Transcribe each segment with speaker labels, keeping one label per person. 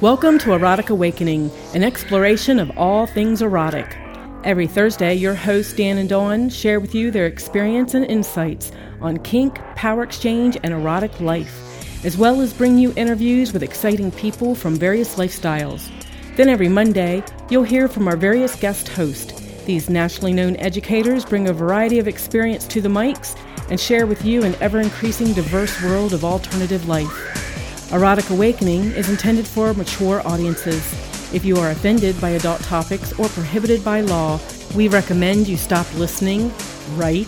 Speaker 1: Welcome to Erotic Awakening, an exploration of all things erotic. Every Thursday, your hosts Dan and Dawn share with you their experience and insights on kink, power exchange, and erotic life, as well as bring you interviews with exciting people from various lifestyles. Then every Monday, you'll hear from our various guest hosts. These nationally known educators bring a variety of experience to the mics and share with you an ever increasing diverse world of alternative life. Erotic Awakening is intended for mature audiences. If you are offended by adult topics or prohibited by law, we recommend you stop listening right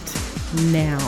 Speaker 1: now.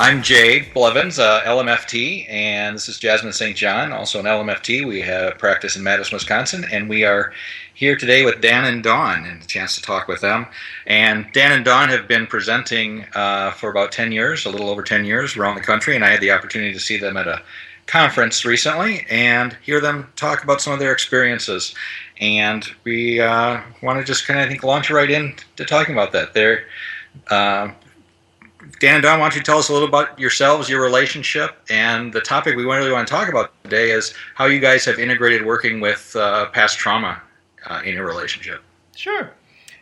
Speaker 2: I'm Jay Blevins, uh, LMFT, and this is Jasmine St. John, also an LMFT. We have practice in Madison, Wisconsin, and we are here today with Dan and Dawn, and a chance to talk with them. And Dan and Dawn have been presenting uh, for about 10 years, a little over 10 years, around the country, and I had the opportunity to see them at a conference recently and hear them talk about some of their experiences. And we uh, want to just kind of, I think, launch right into talking about that. They're uh, Dan and Dawn, why don't you tell us a little about yourselves, your relationship, and the topic we really want to talk about today is how you guys have integrated working with uh, past trauma uh, in your relationship.
Speaker 3: Sure.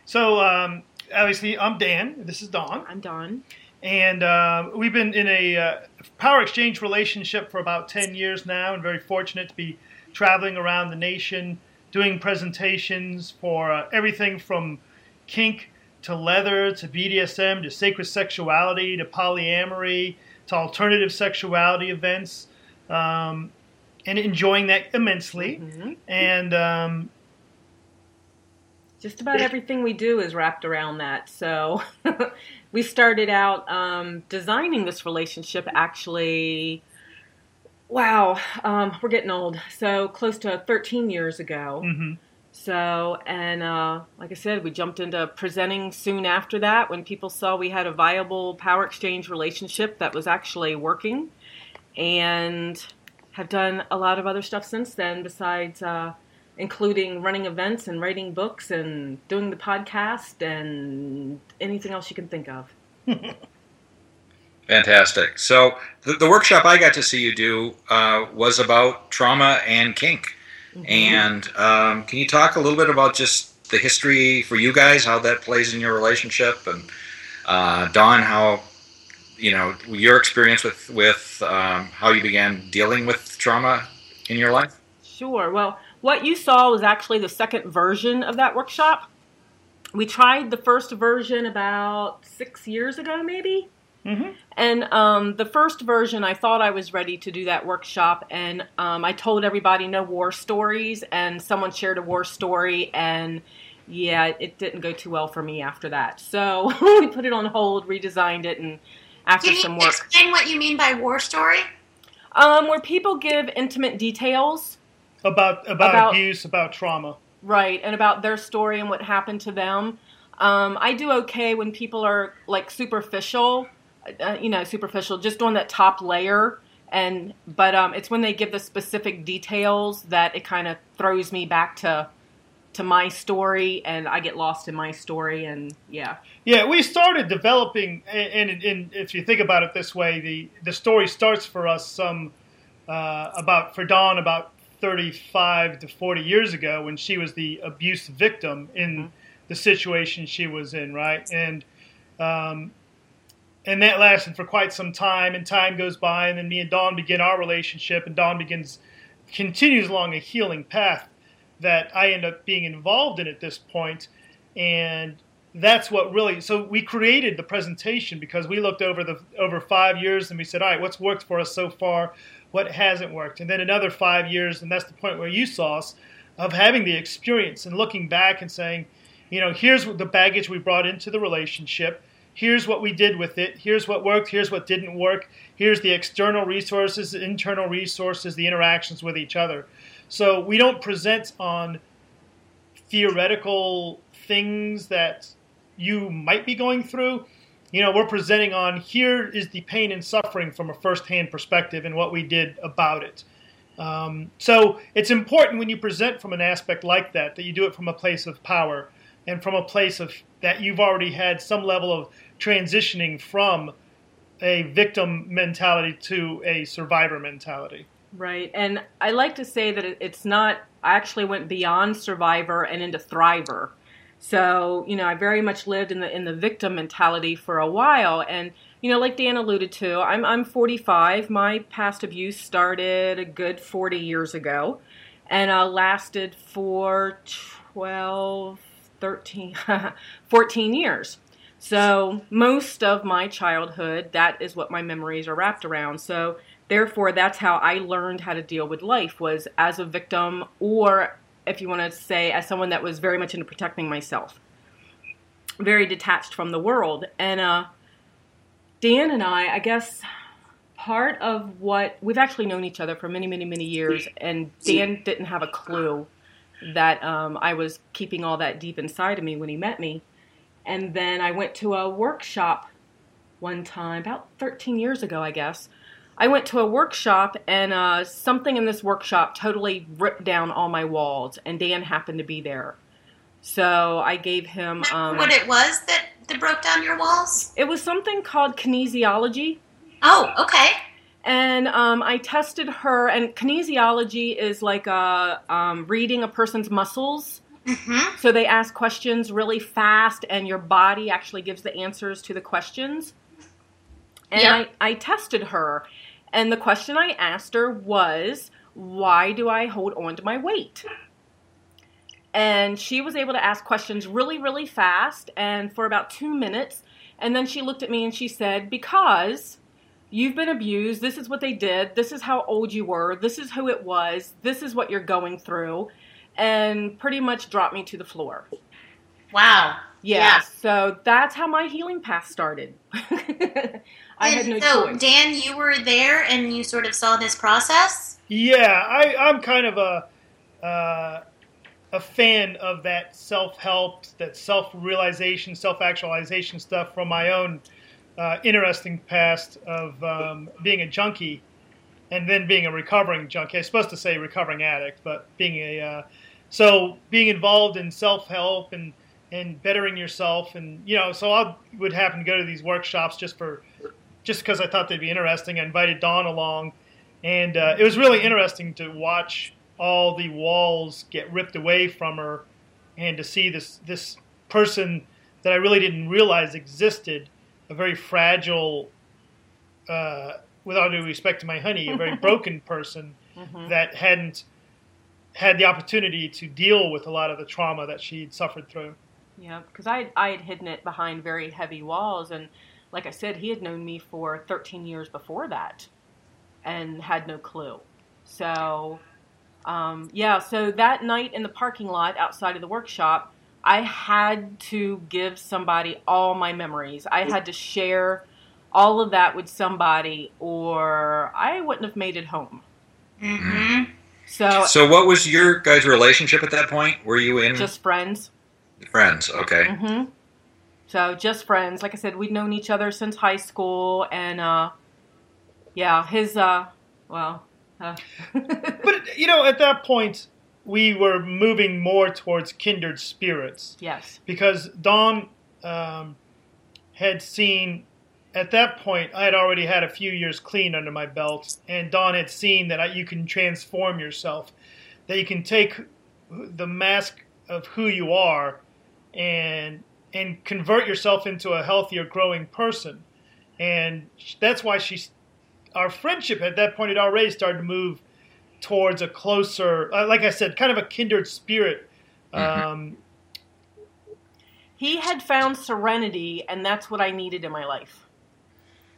Speaker 3: So, um, obviously, I'm Dan. This is Dawn.
Speaker 1: I'm Dawn.
Speaker 3: And uh, we've been in a uh, power exchange relationship for about 10 years now, and very fortunate to be traveling around the nation doing presentations for uh, everything from kink to leather to BDSM to sacred sexuality to polyamory to alternative sexuality events, um, and enjoying that immensely.
Speaker 1: Mm-hmm.
Speaker 3: And um,
Speaker 1: Just about everything we do is wrapped around that. So we started out um, designing this relationship actually. Wow, um, we're getting old. So close to 13 years ago.
Speaker 3: mhm.
Speaker 1: So, and uh, like I said, we jumped into presenting soon after that when people saw we had a viable power exchange relationship that was actually working, and have done a lot of other stuff since then, besides uh, including running events and writing books and doing the podcast and anything else you can think of.
Speaker 2: Fantastic. So the, the workshop I got to see you do uh, was about trauma and kink. And um, can you talk a little bit about just the history for you guys, how that plays in your relationship, and uh, Dawn, how you know your experience with with um, how you began dealing with trauma in your life?
Speaker 1: Sure. Well, what you saw was actually the second version of that workshop. We tried the first version about six years ago, maybe.
Speaker 3: Mhm.
Speaker 1: And um, the first version, I thought I was ready to do that workshop, and um, I told everybody no war stories, and someone shared a war story, and yeah, it didn't go too well for me after that. So we put it on hold, redesigned it, and after
Speaker 4: Can
Speaker 1: some work,
Speaker 4: explain what you mean by war story?
Speaker 1: um, where people give intimate details
Speaker 3: about, about
Speaker 1: About-
Speaker 3: abuse, about trauma.
Speaker 1: Right, and about their story and what happened to them. Um, I do okay when people are like superficial, uh, you know, superficial, just on that top layer. And but um, it's when they give the specific details that it kind of throws me back to to my story, and I get lost in my story. And yeah,
Speaker 3: Yeah, we started developing, and, and, and if you think about it this way, the, the story starts for us some uh, about for Dawn about 35 to 40 years ago when she was the abuse victim in the situation she was in, right? And um, and that lasted for quite some time, and time goes by, and then me and Dawn begin our relationship, and Dawn begins continues along a healing path that I end up being involved in at this point, and that's what really so we created the presentation because we looked over the over five years and we said all right what's worked for us so far what hasn't worked. And then another five years and that's the point where you saw us of having the experience and looking back and saying you know here's the baggage we brought into the relationship. Here's what we did with it. Here's what worked. Here's what didn't work. Here's the external resources the internal resources the interactions with each other. So we don't present on theoretical things that you might be going through. You know, we're presenting on here is the pain and suffering from a firsthand perspective and what we did about it. Um, so it's important when you present from an aspect like that that you do it from a place of power and from a place of that you've already had some level of transitioning from a victim mentality to a survivor mentality.
Speaker 1: Right. And I like to say that it's not, I actually went beyond survivor and into thriver. So, you know, I very much lived in the in the victim mentality for a while and you know, like Dan alluded to, I'm I'm 45. My past abuse started a good 40 years ago and uh, lasted for 12 13 14 years. So, most of my childhood, that is what my memories are wrapped around. So, therefore, that's how I learned how to deal with life was as a victim, or if you want to say, as someone that was very much into protecting myself, very detached from the world. And uh, Dan and I, I guess, part of what we've actually known each other for many, many, many years, and Dan didn't have a clue that um, I was keeping all that deep inside of me when he met me. And then I went to a workshop one time, about 13 years ago, I guess. I went to a workshop, and uh, something in this workshop totally ripped down all my walls, and Dan happened to be there. So I gave him. Um,
Speaker 4: what it was that, that broke down your walls?
Speaker 1: It was something called kinesiology.
Speaker 4: Oh, okay.
Speaker 1: And um, I tested her, and kinesiology is like a, um, reading a person's muscles
Speaker 4: Mm-hmm.
Speaker 1: So they ask questions really fast, and your body actually gives the answers to the questions. And
Speaker 4: Yep.
Speaker 1: I, I tested her, and the question I asked her was, Why do I hold on to my weight? And she was able to ask questions really, really fast and for about two minutes. And then she looked at me and she said, Because you've been abused, this is what they did, this is how old you were, this is who it was, this is what you're going through and pretty much dropped me to the floor.
Speaker 4: Wow.
Speaker 1: Yeah,
Speaker 4: Yeah.
Speaker 1: so that's how my healing path started. I had no
Speaker 4: so,
Speaker 1: choice.
Speaker 4: Dan, you were there and you sort of saw this process.
Speaker 3: Yeah, I, I'm kind of a uh, a fan of that self help, that self realization, self actualization stuff from my own uh, interesting past of um, being a junkie and then being a recovering junkie. I'm supposed to say recovering addict, but being a uh, so being involved in self help and and bettering yourself, and you know, so I would happen to go to these workshops just for just because I thought they'd be interesting. I invited Dawn along, and uh, it was really interesting to watch all the walls get ripped away from her, and to see this this person that I really didn't realize existed, a very fragile, uh, with all due respect to my honey, a very broken person
Speaker 1: Mhm.
Speaker 3: that hadn't had the opportunity to deal with a lot of the trauma that she'd suffered through.
Speaker 1: Yeah, because I I had hidden it behind very heavy walls, and like I said, he had known me for 13 years before that, and had no clue. So, um, yeah, so that night in the parking lot outside of the workshop, I had to give somebody all my memories. I had to share all of that with somebody, or I wouldn't have made it home.
Speaker 4: Mm-hmm.
Speaker 1: So,
Speaker 2: So, what was your guys' relationship at that point? Were you in
Speaker 1: just friends.
Speaker 2: Friends? Okay.
Speaker 1: hmm So just friends. Like I said, we'd known each other since high school, and uh, yeah, his uh, well, uh,
Speaker 3: But you know, at that point, we were moving more towards kindred spirits.
Speaker 1: yes,
Speaker 3: because Dawn um, had seen at that point I had already had a few years clean under my belt, and Dawn had seen that I, you can transform yourself, that you can take the mask of who you are, and and convert yourself into a healthier, growing person, and that's why she's our friendship at that point had already started to move towards a closer, uh, like I said, kind of a kindred spirit.
Speaker 2: Mhm.
Speaker 3: Um,
Speaker 1: he had found serenity, and that's what I needed in my life.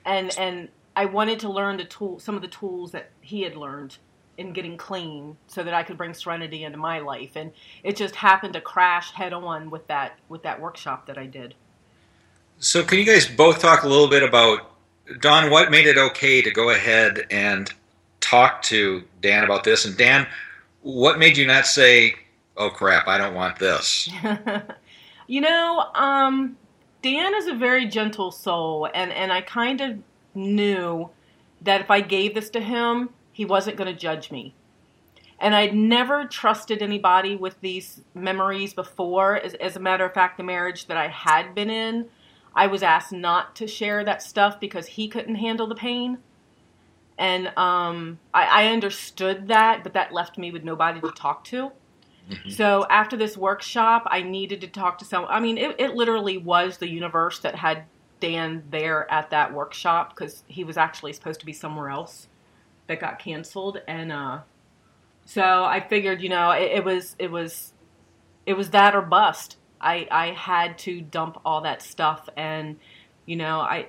Speaker 1: And and I wanted to learn the tool, some of the tools that he had learned in getting clean, so that I could bring serenity into my life. And it just happened to crash head on with that with that workshop that I did.
Speaker 2: So, can you guys both talk a little bit about Dawn? What made it okay to go ahead and talk to Dan about this? And Dan, what made you not say, "Oh crap, I don't want this"?
Speaker 1: you know, um, Dan is a very gentle soul, and, and I kind of knew that if I gave this to him, he wasn't going to judge me. And I'd never trusted anybody with these memories before. As, as a matter of fact, the marriage that I had been in, I was asked not to share that stuff because he couldn't handle the pain. And um, I, I understood that, but that left me with nobody to talk to.
Speaker 2: Mhm.
Speaker 1: So after this workshop, I needed to talk to someone. I mean, it, it literally was the universe that had Dan there at that workshop because he was actually supposed to be somewhere else that got canceled. And uh, so I figured, you know, it, it was it was it was that or bust. I I had to dump all that stuff, and you know, I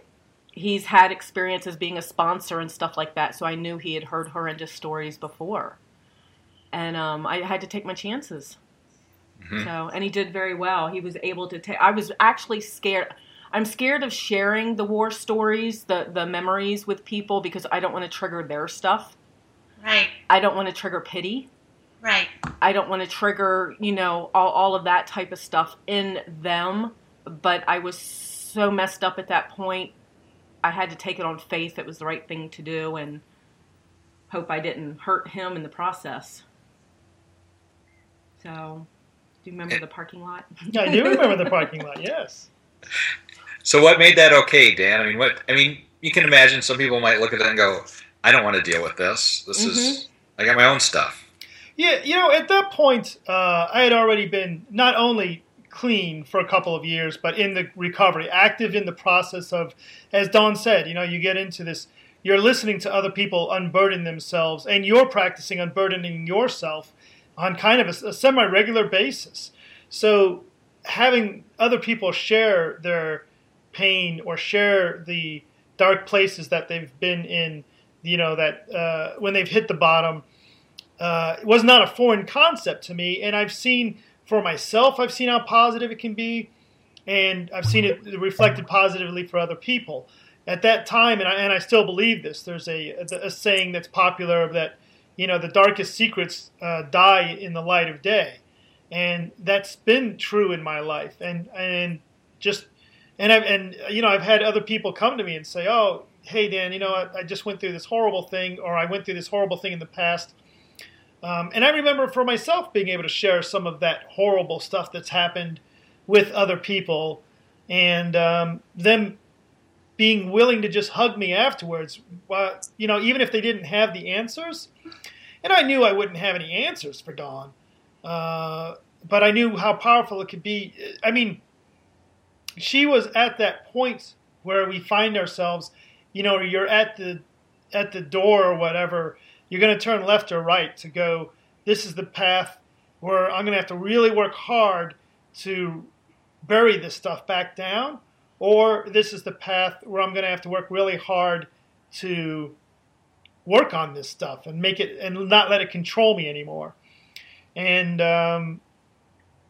Speaker 1: he's had experience as being a sponsor and stuff like that, so I knew he had heard horrendous stories before, and um, I had to take my chances.
Speaker 2: Mhm.
Speaker 1: So, and he did very well. He was able to take. I was actually scared. I'm scared of sharing the war stories, the the memories with people because I don't want to trigger their stuff.
Speaker 4: Right.
Speaker 1: I don't want to trigger pity.
Speaker 4: Right.
Speaker 1: I don't want to trigger, you know, all, all of that type of stuff in them. But I was so messed up at that point. I had to take it on faith it was the right thing to do and hope I didn't hurt him in the process. So, do you remember eh. the parking lot?
Speaker 3: I do remember the parking lot. Yes.
Speaker 2: So what made that okay, Dan? I mean, what? I mean, you can imagine some people might look at that and go, "I don't want to deal with this. This is I got my own stuff."
Speaker 3: Yeah, you know, at that point, uh, I had already been not only clean for a couple of years, but in the recovery, active in the process of, as Dawn said, you know, you get into this, you're listening to other people unburden themselves, and you're practicing unburdening yourself on kind of a, a semi regular basis. So having other people share their pain or share the dark places that they've been in, you know, that uh, when they've hit the bottom, uh, was not a foreign concept to me. And I've seen for myself, I've seen how positive it can be, and I've seen it reflected positively for other people. At that time, and I, and I still believe this, there's a, a saying that's popular that, you know, the darkest secrets uh, die in the light of day. And that's been true in my life. And, and just, and I've, and, you know, I've had other people come to me and say, oh, hey, Dan, you know, I, I just went through this horrible thing, or I went through this horrible thing in the past. Um, and I remember for myself being able to share some of that horrible stuff that's happened with other people, and um, them being willing to just hug me afterwards. You know, even if they didn't have the answers, and I knew I wouldn't have any answers for Dawn, uh, but I knew how powerful it could be. I mean, she was at that point where we find ourselves. You know, you're at the at the door or whatever you're going to turn left or right to go, this is the path where I'm going to have to really work hard to bury this stuff back down, or this is the path where I'm going to have to work really hard to work on this stuff and make it and not let it control me anymore. And um,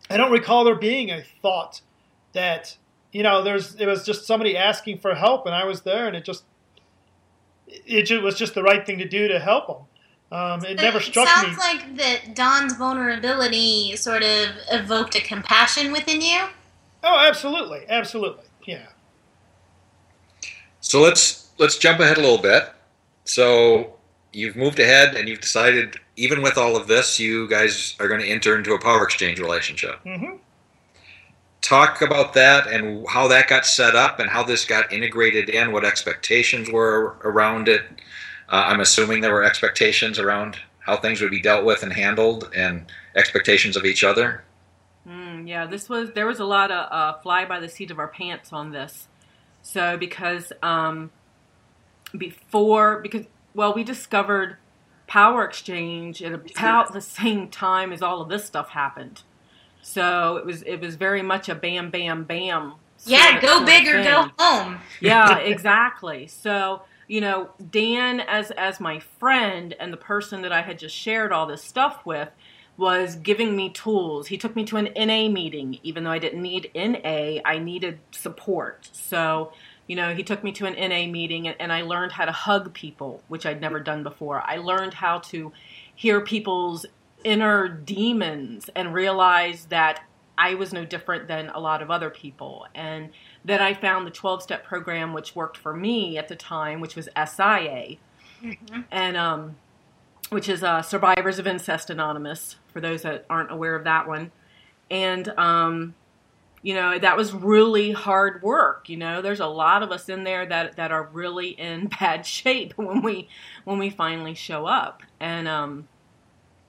Speaker 3: I don't recall there being a thought that you know there's it was just somebody asking for help and I was there and it just it just was just the right thing to do to help them. Um, it
Speaker 4: So
Speaker 3: never struck
Speaker 4: it
Speaker 3: me.
Speaker 4: sounds like that Dawn's vulnerability sort of evoked a compassion within you.
Speaker 3: Oh, absolutely, absolutely, yeah.
Speaker 2: So let's let's jump ahead a little bit. So you've moved ahead and you've decided, even with all of this, you guys are going to enter into a power exchange relationship.
Speaker 3: hmm
Speaker 2: Talk about that and how that got set up and how this got integrated in. What expectations were around it? Uh, I'm assuming there were expectations around how things would be dealt with and handled, and expectations of each other.
Speaker 1: Mm, yeah, this was there was a lot of uh, fly by the seat of our pants on this. So because um, before because well we discovered power exchange at about the same time as all of this stuff happened. So it was it was very much a bam bam bam.
Speaker 4: Yeah, go big or go home.
Speaker 1: yeah, exactly. So, you know, Dan as as my friend and the person that I had just shared all this stuff with was giving me tools. He took me to an NA meeting even though I didn't need NA, I needed support. So, you know, he took me to an NA meeting and, and I learned how to hug people, which I'd never done before. I learned how to hear people's inner demons and realize that I was no different than a lot of other people. And then I found the 12 step program, which worked for me at the time, which was SIA.
Speaker 4: Mhm.
Speaker 1: And um, which is uh, Survivors of Incest Anonymous, for those that aren't aware of that one. And, um, you know, that was really hard work. You know, there's a lot of us in there that, that are really in bad shape when we when we finally show up. And um,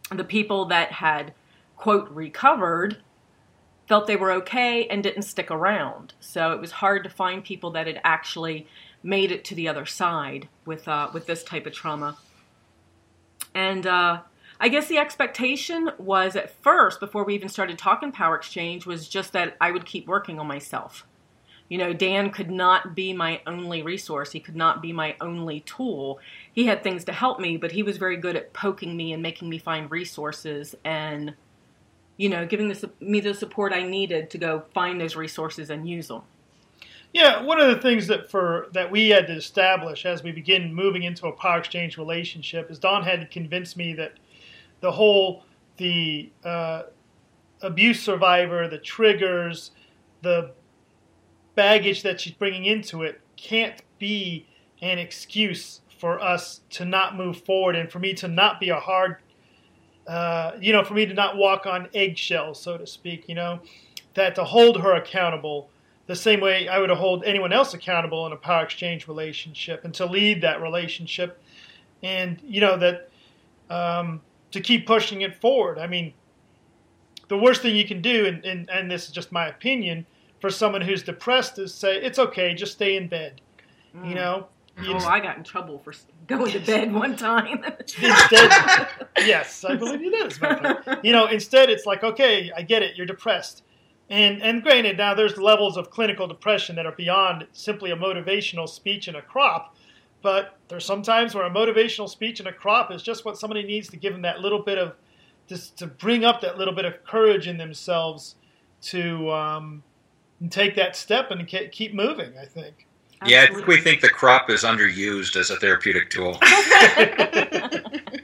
Speaker 1: the people that had quote recovered felt they were okay and didn't stick around. So it was hard to find people that had actually made it to the other side with uh, with this type of trauma. And uh, I guess the expectation was at first, before we even started talking power exchange, was just that I would keep working on myself. You know, Dan could not be my only resource. He could not be my only tool. He had things to help me, but he was very good at poking me and making me find resources and you know, giving the, me the support I needed to go find those resources and use them.
Speaker 3: Yeah, one of the things that for that we had to establish as we begin moving into a power exchange relationship is Dawn had to convince me that the whole the uh, abuse survivor, the triggers, the baggage that she's bringing into it can't be an excuse for us to not move forward and for me to not be a hard uh, you know, for me to not walk on eggshells, so to speak, you know, that to hold her accountable the same way I would hold anyone else accountable in a power exchange relationship and to lead that relationship. And, you know, that um, to keep pushing it forward. I mean, the worst thing you can do, and, and, and this is just my opinion, for someone who's depressed is say, it's okay, just stay in bed. Mm. You know,
Speaker 1: you oh, I got in trouble for going to bed one time.
Speaker 3: instead, yes, I believe you did. You know, instead it's like, okay, I get it, you're depressed. And, and granted, now there's levels of clinical depression that are beyond simply a motivational speech and a crop, but there's sometimes where a motivational speech and a crop is just what somebody needs to give them that little bit of, just to bring up that little bit of courage in themselves to um, take that step and keep moving, I think.
Speaker 2: Yeah, I think we think the crop is underused as a therapeutic tool.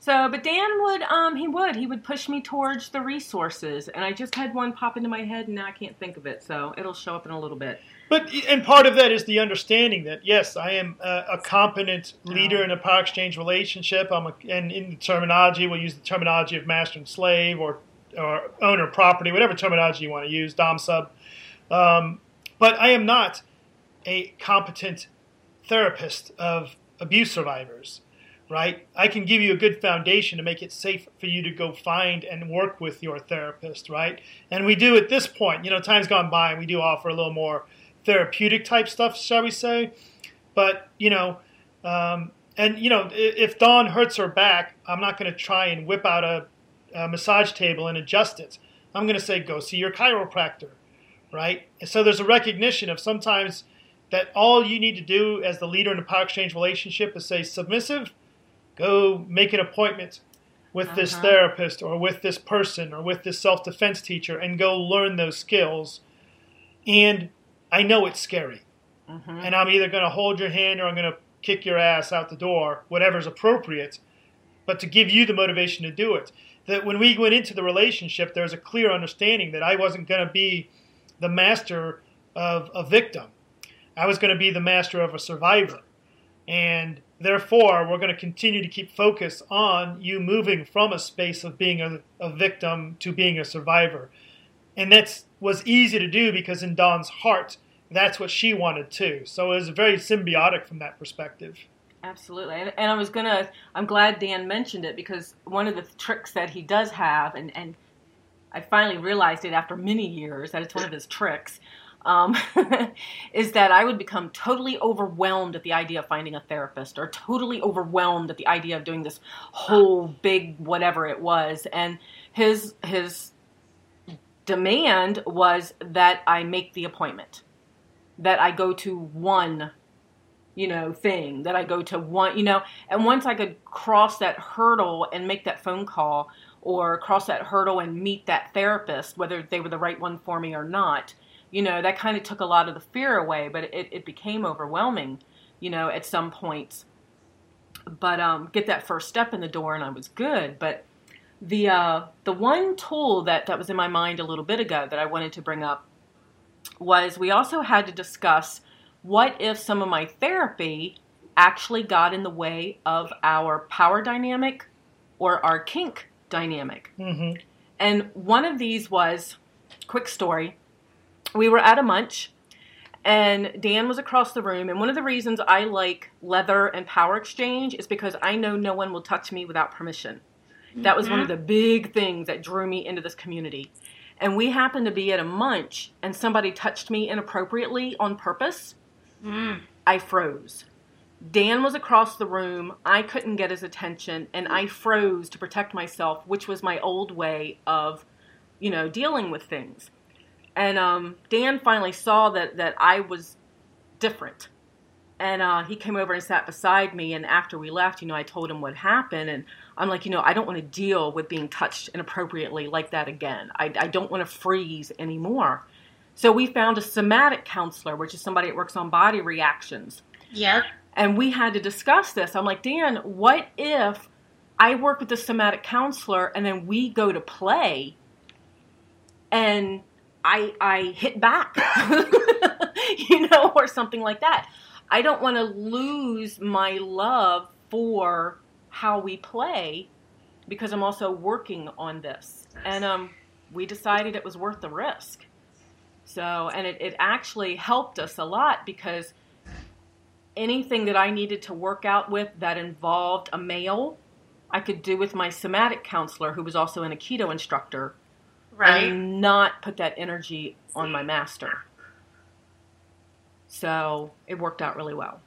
Speaker 1: so, but Dan would, um, he would, he would push me towards the resources, and I just had one pop into my head, and now I can't think of it. So it'll show up in a little bit.
Speaker 3: But and part of that is the understanding that yes, I am a, a competent leader oh. in a power exchange relationship. I'm a, and in the terminology, we'll use the terminology of master and slave, or or owner property, whatever terminology you want to use, dom sub. Um, but I am not a competent therapist of abuse survivors, right? I can give you a good foundation to make it safe for you to go find and work with your therapist, right? And we do at this point, you know, time's gone by and we do offer a little more therapeutic type stuff, shall we say? But, you know, um, and, you know, if Dawn hurts her back, I'm not going to try and whip out a, a massage table and adjust it. I'm going to say, go see your chiropractor, right? So there's a recognition of sometimes that all you need to do as the leader in a power exchange relationship is say submissive, go make an appointment with uh-huh. this therapist or with this person or with this self defense teacher and go learn those skills. And I know it's scary. Uh-huh. And I'm either going to hold your hand or I'm going to kick your ass out the door, whatever's appropriate, but to give you the motivation to do it. That when we went into the relationship, there was a clear understanding that I wasn't going to be the master of a victim I was going to be the master of a survivor. And therefore, we're going to continue to keep focus on you moving from a space of being a, a victim to being a survivor. And that was easy to do because in Dawn's heart, that's what she wanted too. So it was very symbiotic from that perspective.
Speaker 1: Absolutely. And, and I was going to, I'm glad Dan mentioned it because one of the tricks that he does have, and, and I finally realized it after many years that it's one of his tricks, um, is that I would become totally overwhelmed at the idea of finding a therapist or totally overwhelmed at the idea of doing this whole big whatever it was. And his his demand was that I make the appointment, that I go to one you know thing that i go to one you know and once i could cross that hurdle and make that phone call or cross that hurdle and meet that therapist whether they were the right one for me or not you know, that kind of took a lot of the fear away, but it, it became overwhelming, you know, at some points. But um, get that first step in the door, and I was good. But the uh, the one tool that that was in my mind a little bit ago that I wanted to bring up was we also had to discuss what if some of my therapy actually got in the way of our power dynamic or our kink dynamic.
Speaker 3: hmm
Speaker 1: And one of these was, quick story, we were at a munch and Dan was across the room. And one of the reasons I like leather and power exchange is because I know no one will touch me without permission. That was one of the big things that drew me into this community. And we happened to be at a munch and somebody touched me inappropriately on purpose.
Speaker 4: Mm.
Speaker 1: I froze. Dan was across the room. I couldn't get his attention, and I froze to protect myself, which was my old way of, you know, dealing with things. And um, Dan finally saw that that I was different, and uh, he came over and sat beside me. And after we left, you know, I told him what happened, and I'm like, you know, I don't want to deal with being touched inappropriately like that again. I, I don't want to freeze anymore. So we found a somatic counselor, which is somebody that works on body reactions
Speaker 4: Yep.
Speaker 1: and we had to discuss this. I'm like, Dan, what if I work with the somatic counselor and then we go to play and I I hit back, you know, or something like that. I don't want to lose my love for how we play because I'm also working on this. And um, we decided it was worth the risk. So, and it, it actually helped us a lot because anything that I needed to work out with that involved a male, I could do with my somatic counselor, who was also an Aikido instructor,
Speaker 4: Right.
Speaker 1: and not put that energy on my master. So it worked out really well.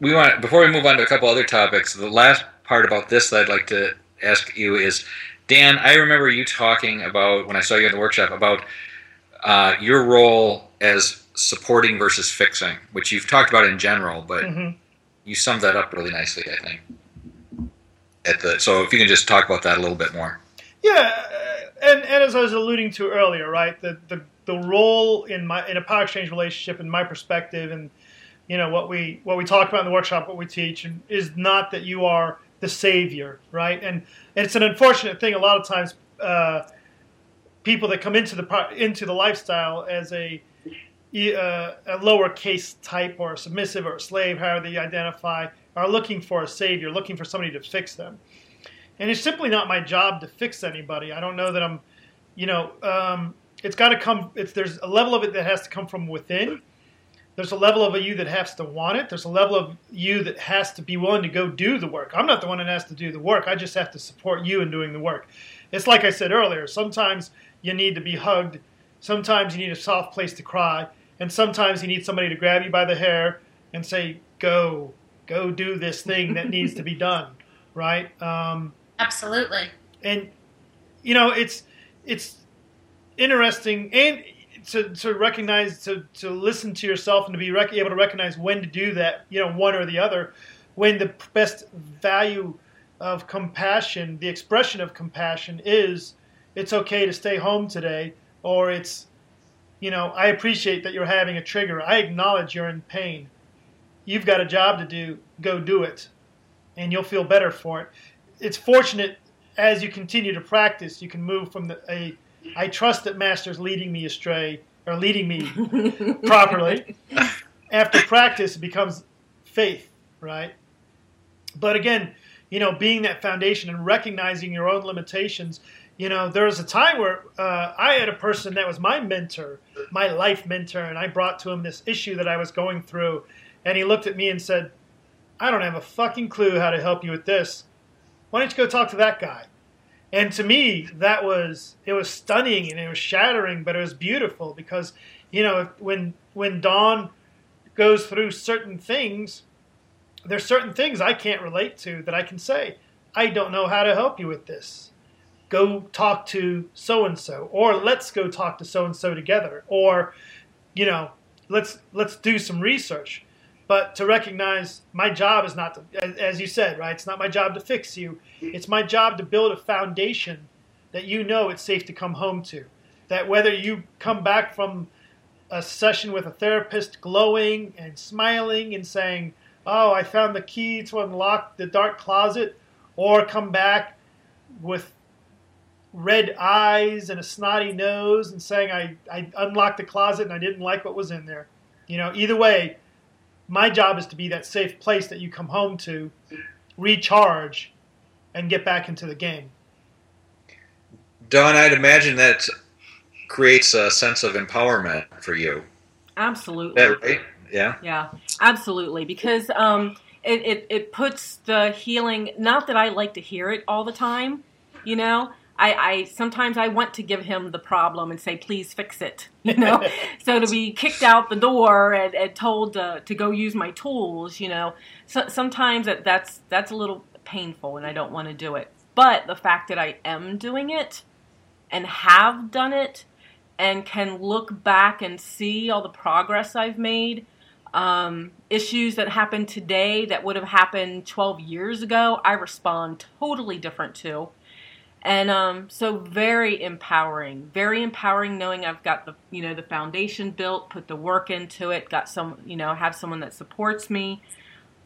Speaker 2: we want before we move on to a couple other topics. The last part about this that I'd like to ask you is, Dan. I remember you talking about when I saw you in the workshop about uh, your role as supporting versus fixing, which you've talked about in general, but
Speaker 3: hmm
Speaker 2: you summed that up really nicely. I think. At the so if you can just talk about that a little bit more.
Speaker 3: Yeah, and, and as I was alluding to earlier, right, the, the the role in my in a power exchange relationship, in my perspective, and you know what we what we talk about in the workshop, what we teach, is not that you are the savior, right? And, it's an unfortunate thing. A lot of times, uh, people that come into the into the lifestyle as a uh, a lowercase type or a submissive or a slave, however they identify, are looking for a savior, looking for somebody to fix them. And it's simply not my job to fix anybody. I don't know that I'm, you know, um, it's got to come. It's there's a level of it that has to come from within. There's a level of a you that has to want it. There's a level of you that has to be willing to go do the work. I'm not the one that has to do the work. I just have to support you in doing the work. It's like I said earlier. Sometimes you need to be hugged. Sometimes you need a soft place to cry. And sometimes you need somebody to grab you by the hair and say, "Go, go do this thing that needs to be done." Right? Um,
Speaker 4: Absolutely.
Speaker 3: and you know it's it's interesting and to, to recognize to, to listen to yourself and to be rec- able to recognize when to do that you know one or the other when the best value of compassion the expression of compassion is it's okay to stay home today or it's you know i appreciate that you're having a trigger. I acknowledge you're in pain. You've got a job to do. Go do it. And you'll feel better for it it's fortunate as you continue to practice, you can move from the a I trust that master's leading me astray or leading me properly. After practice, it becomes faith, right? But again, you know, being that foundation and recognizing your own limitations. You know, there was a time where uh, I had a person that was my mentor, my life mentor, and I brought to him this issue that I was going through, and he looked at me and said, "I don't have a fucking clue how to help you with this." Why don't you go talk to that guy? And to me, that was it was stunning and it was shattering, but it was beautiful because you know when when Dawn goes through certain things, there's certain things I can't relate to that I can say, I don't know how to help you with this. Go talk to so and so, or let's go talk to so and so together, or you know, let's let's do some research but to recognize my job is not to, as, you said right? It's not my job to fix you. It's my job to build a foundation that you know it's safe to come home to. That whether you come back from a session with a therapist glowing and smiling and saying oh i found the key to unlock the dark closet or come back with red eyes and a snotty nose and saying i, I unlocked the closet and i didn't like what was in there. You know either way my job is to be that safe place that you come home to, recharge, and get back into the game.
Speaker 2: Dawn, I'd imagine that creates a sense of empowerment for you.
Speaker 1: Absolutely.
Speaker 2: That right? Yeah.
Speaker 1: Yeah, absolutely. Because um, it, it, it puts the healing, not that I like to hear it all the time, you know. I, I sometimes I want to give him the problem and say, please fix it, you know. so to be kicked out the door and, and told to, to go use my tools, you know, so, sometimes that, that's that's a little painful and I don't want to do it. But the fact that I am doing it and have done it and can look back and see all the progress I've made. Um, issues that happen today that would have happened 12 years ago, I respond totally different to. And um, so very empowering, very empowering knowing I've got the, you know, the foundation built, put the work into it, got some, you know, have someone that supports me.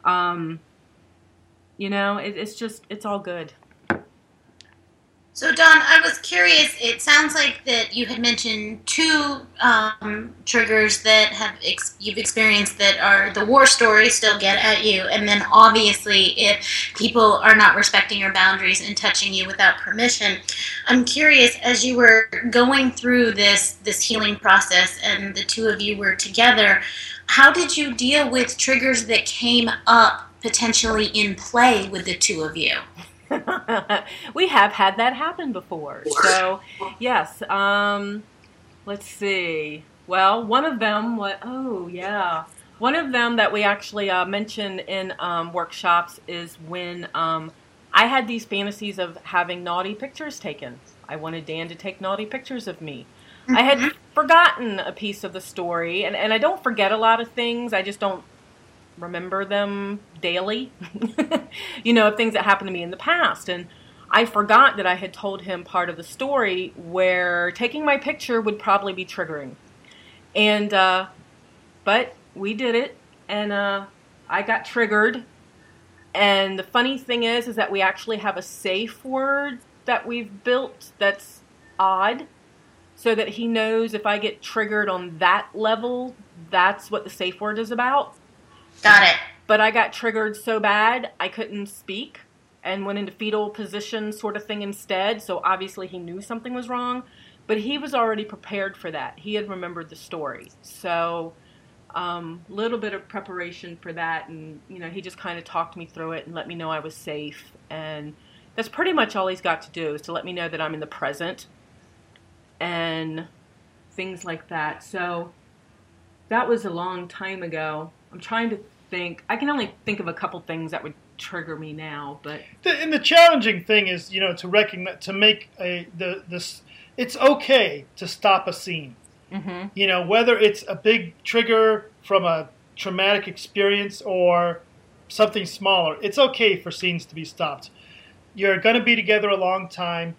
Speaker 1: Um, you know, it, it's just, it's all good.
Speaker 4: So, Dawn I was curious. It sounds like that you had mentioned two um, triggers that have ex- you've experienced that are the war stories still get at you, and then obviously if people are not respecting your boundaries and touching you without permission. I'm curious as you were going through this this healing process, and the two of you were together. How did you deal with triggers that came up potentially in play with the two of you?
Speaker 1: we have had that happen before. So, yes. Um, let's see. Well, one of them, what? Oh, yeah. One of them that we actually uh, mentioned in um, workshops is when um, I had these fantasies of having naughty pictures taken. I wanted Dan to take naughty pictures of me. I had
Speaker 4: Mm-hmm.
Speaker 1: forgotten a piece of the story, and, and I don't forget a lot of things. I just don't remember them daily, you know, of things that happened to me in the past. And I forgot that I had told him part of the story where taking my picture would probably be triggering. And, uh, but we did it, and uh, I got triggered. And the funny thing is, is that we actually have a safe word that we've built that's odd, so that he knows if I get triggered on that level, that's what the safe word is about
Speaker 4: Got it.
Speaker 1: but I got triggered so bad I couldn't speak and went into fetal position sort of thing instead. So obviously he knew something was wrong, but he was already prepared for that. He had remembered the story. So a um, little bit of preparation for that and you know he just kind of talked me through it and let me know I was safe and that's pretty much all he's got to do is to let me know that I'm in the present and things like that. So that was a long time ago. I'm trying to think. I can only think of a couple things that would trigger me now, but
Speaker 3: The, and the challenging thing is, you know, to recognize, to make a the this. It's okay to stop a scene.
Speaker 1: Mhm.
Speaker 3: You know, whether it's a big trigger from a traumatic experience or something smaller, it's okay for scenes to be stopped. You're going to be together a long time.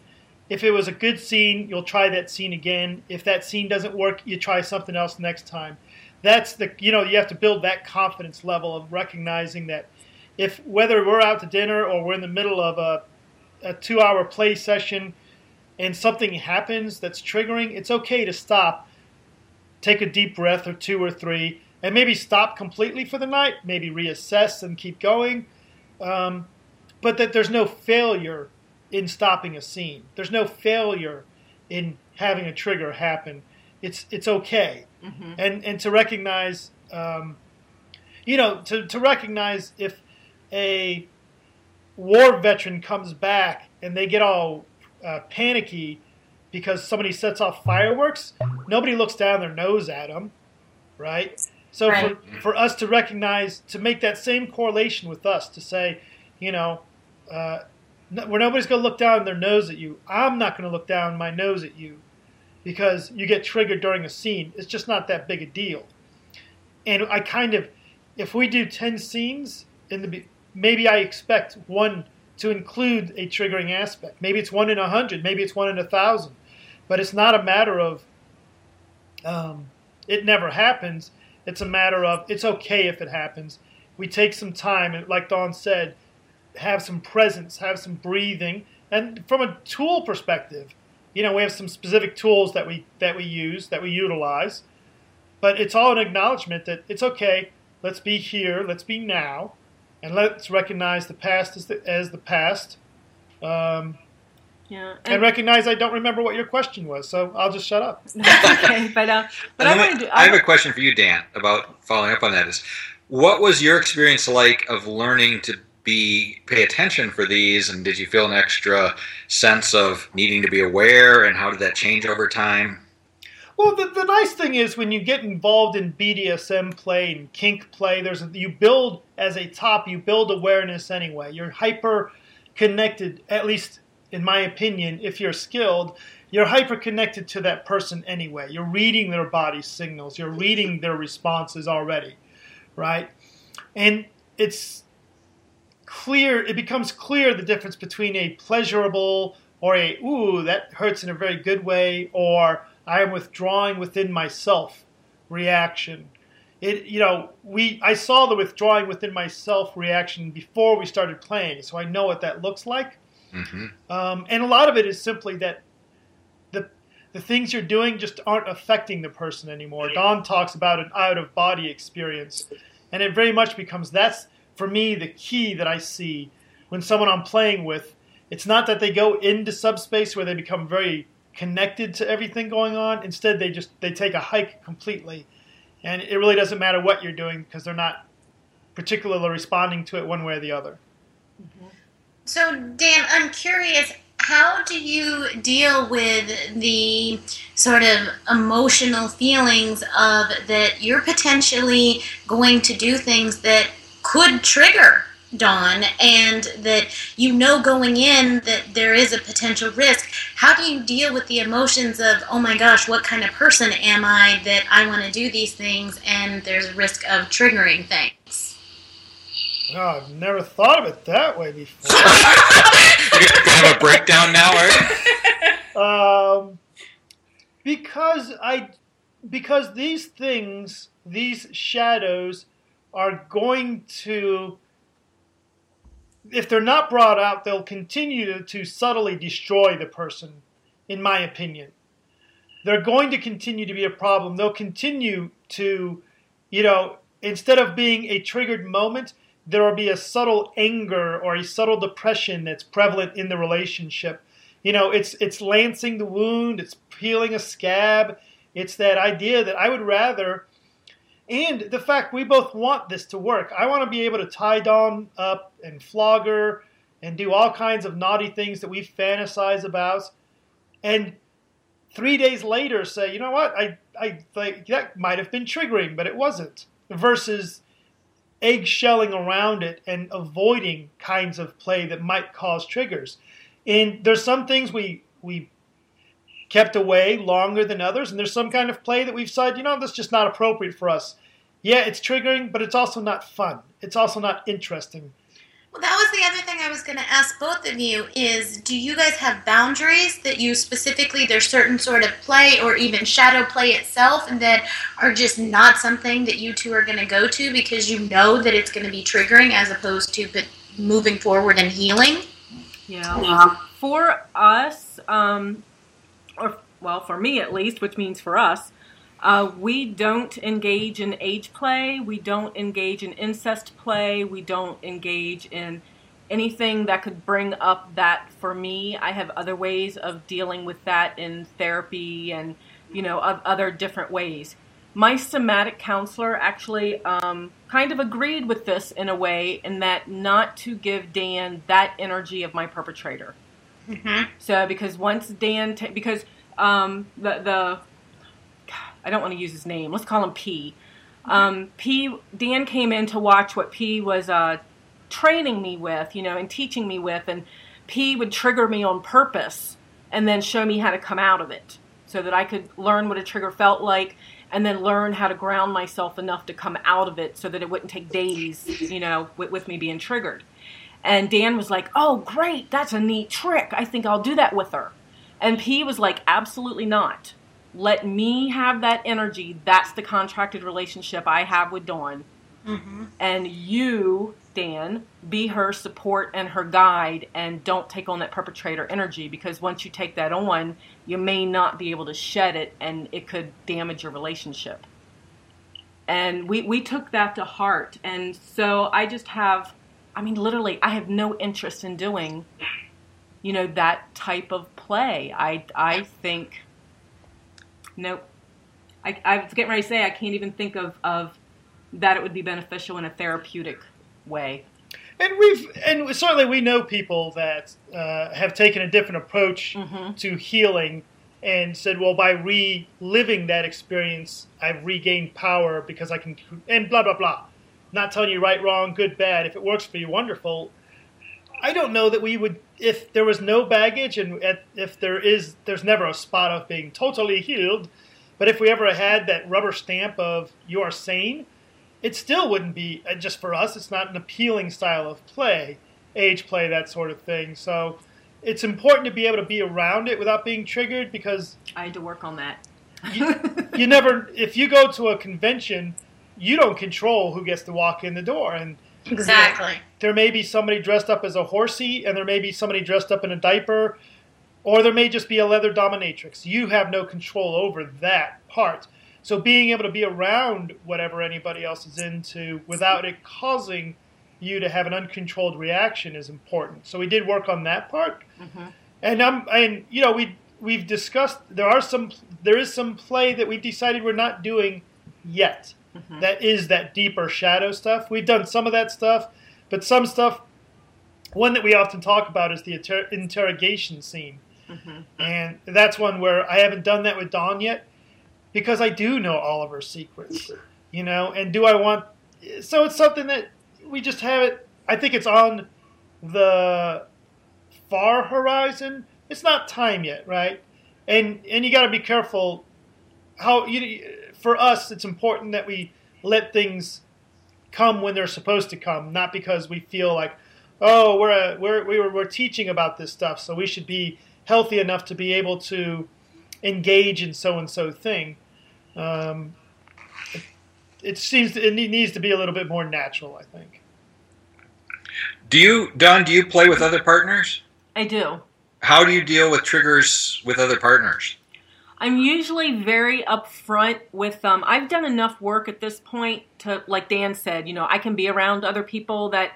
Speaker 3: If it was a good scene, you'll try that scene again. If that scene doesn't work, you try something else next time. That's the you know you have to build that confidence level of recognizing that if whether we're out to dinner or we're in the middle of a, a two hour play session and something happens that's triggering, it's okay to stop, take a deep breath or two or three, and maybe stop completely for the night, maybe reassess and keep going. Um, but that there's no failure in stopping a scene. There's no failure in having a trigger happen. It's it's okay,
Speaker 1: Mhm.
Speaker 3: and and to recognize, um, you know, to to recognize if a war veteran comes back and they get all uh, panicky because somebody sets off fireworks, nobody looks down their nose at them, right? So
Speaker 4: Right.
Speaker 3: for, for us to recognize, to make that same correlation with us, to say, you know, uh, no, where nobody's going to look down their nose at you, I'm not going to look down my nose at you because you get triggered during a scene. It's just not that big a deal. And I kind of, if we do 10 scenes, in the maybe I expect one to include a triggering aspect. Maybe it's one in a hundred, maybe it's one in a thousand, but it's not a matter of um, it never happens. It's a matter of it's okay if it happens. We take some time, and like Dawn said, have some presence, have some breathing, and from a tool perspective, you know, we have some specific tools that we that we use that we utilize, but it's all an acknowledgement that it's okay. Let's be here. Let's be now, and let's recognize the past as the, as the past, Um,
Speaker 1: Yeah.
Speaker 3: and recognize I don't remember what your question was, so I'll just shut up.
Speaker 1: okay, but uh, but I
Speaker 2: And
Speaker 1: want to. do.
Speaker 2: I have a question for you, Dan, about following up on that. Is what was your experience like of learning to be pay attention for these, and did you feel an extra sense of needing to be aware, and how did that change over time?
Speaker 3: Well, the, the nice thing is when you get involved in BDSM play and kink play, there's you build as a top, you build awareness anyway. You're hyper connected, at least in my opinion, if you're skilled, you're hyper connected to that person anyway. You're reading their body signals, you're reading their responses already, right? And it's clear, it becomes clear the difference between a pleasurable or a, ooh, that hurts in a very good way, or I am withdrawing within myself reaction. It, you know, we I saw the withdrawing within myself reaction before we started playing, so I know what that looks like.
Speaker 2: hmm
Speaker 3: Um, and a lot of it is simply that the the things you're doing just aren't affecting the person anymore. Dawn talks about an out of body experience, and it very much becomes that's for me the key that I see when someone I'm playing with. It's not that they go into subspace where they become very connected to everything going on. Instead, they just they take a hike completely, and it really doesn't matter what you're doing because they're not particularly responding to it one way or the other. Mm-hmm.
Speaker 4: So, Dan, I'm curious, how do you deal with the sort of emotional feelings of that you're potentially going to do things that could trigger Dawn and that you know going in that there is a potential risk? How do you deal with the emotions of, oh my gosh, what kind of person am I that I want to do these things and there's a risk of triggering things?
Speaker 3: Oh, I've never thought of it that way before.
Speaker 2: You're gonna have a breakdown now, are you?
Speaker 3: um, because I, because these things, these shadows, are going to, if they're not brought out, they'll continue to subtly destroy the person. In my opinion, they're going to continue to be a problem. They'll continue to, you know, instead of being a triggered moment, there will be a subtle anger or a subtle depression that's prevalent in the relationship. You know, it's it's lancing the wound, it's peeling a scab. It's that idea that I would rather, and the fact we both want this to work. I want to be able to tie Dawn up and flog her and do all kinds of naughty things that we fantasize about, and three days later say, you know what, I I that might have been triggering, but it wasn't. Versus eggshelling around it and avoiding kinds of play that might cause triggers. And there's some things we we kept away longer than others, and there's some kind of play that we've said, you know, that's just not appropriate for us. Yeah, it's triggering, but it's also not fun. It's also not interesting.
Speaker 4: Well, that was the other thing I was going to ask both of you is do you guys have boundaries that you specifically, there's certain sort of play or even shadow play itself and that are just not something that you two are going to go to because you know that it's going to be triggering as opposed to but moving forward and healing?
Speaker 1: Yeah. For us, um, or well, for me at least, which means for us, uh, we don't engage in age play. We don't engage in incest play. We don't engage in anything that could bring up that for me. I have other ways of dealing with that in therapy and, you know, of other different ways. My somatic counselor actually um, kind of agreed with this in a way, in that not to give Dan that energy of my perpetrator.
Speaker 4: Mm-hmm.
Speaker 1: So because once Dan, because um, the the, I don't want to use his name. Let's call him P. Um, P. Dan came in to watch what P was uh, training me with, you know, and teaching me with, and P would trigger me on purpose, and then show me how to come out of it, so that I could learn what a trigger felt like, and then learn how to ground myself enough to come out of it, so that it wouldn't take days, you know, with, with me being triggered. And Dan was like, "Oh, great, that's a neat trick. I think I'll do that with her." And P was like, "Absolutely not. Let me have that energy. That's the contracted relationship I have with Dawn.
Speaker 4: Mm-hmm.
Speaker 1: And you, Dan, be her support and her guide and don't take on that perpetrator energy because once you take that on, you may not be able to shed it and it could damage your relationship." And we, we took that to heart. And so I just have I mean, literally, I have no interest in doing you know, that type of play. I, I think, nope. I, I was getting ready to say I can't even think of, of that it would be beneficial in a therapeutic way.
Speaker 3: And we've and certainly we know people that uh, have taken a different approach
Speaker 1: Mhm.
Speaker 3: to healing and said, well, by reliving that experience, I've regained power because I can and blah blah blah. Not telling you right, wrong, good, bad. If it works for you, wonderful. I don't know that we would if there was no baggage and if there is there's never a spot of being totally healed. But if we ever had that rubber stamp of you are sane, it still wouldn't be uh, just for us. It's not an appealing style of play, age play, that sort of thing. So it's important to be able to be around it without being triggered because
Speaker 1: I had to work on that.
Speaker 3: you never, if you go to a convention, you don't control who gets to walk in the door. And
Speaker 4: Exactly.
Speaker 3: there may be somebody dressed up as a horsey, and there may be somebody dressed up in a diaper, or there may just be a leather dominatrix. You have no control over that part. So being able to be around whatever anybody else is into without it causing you to have an uncontrolled reaction is important. So we did work on that part. Mm-hmm. And I'm and you know we we've discussed there are some there is some play that we've decided we're not doing yet. Mm-hmm. That is that deeper shadow stuff. We've done some of that stuff, but some stuff one that we often talk about is the inter- interrogation scene. Mm-hmm. And that's one where I haven't done that with Dawn yet because I do know all of her secrets, you know. And do I want? So it's something that we just have it. I think it's on the far horizon. It's not time yet, right? And and you got to be careful how you. For us, it's important that we let things come when they're supposed to come, not because we feel like, oh, we're a, we're we were, we're teaching about this stuff, so we should be healthy enough to be able to engage in so and so thing. Um, it, it seems it needs to be a little bit more natural, I think.
Speaker 2: Do you, Dawn? Do you play with other partners?
Speaker 1: I do.
Speaker 2: How do you deal with triggers with other partners?
Speaker 1: I'm usually very upfront with them. I've done enough work at this point to, like Dan said, you know, I can be around other people that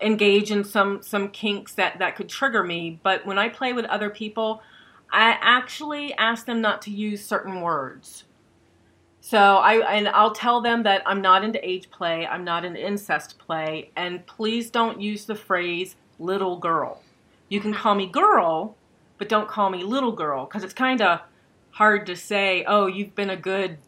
Speaker 1: engage in some some kinks that that could trigger me. But when I play with other people, I actually ask them not to use certain words. So I and I'll tell them that I'm not into age play, I'm not into incest play, and please don't use the phrase little girl. You can mm-hmm. call me girl, but don't call me little girl because it's kind of hard to say, "Oh, you've been a good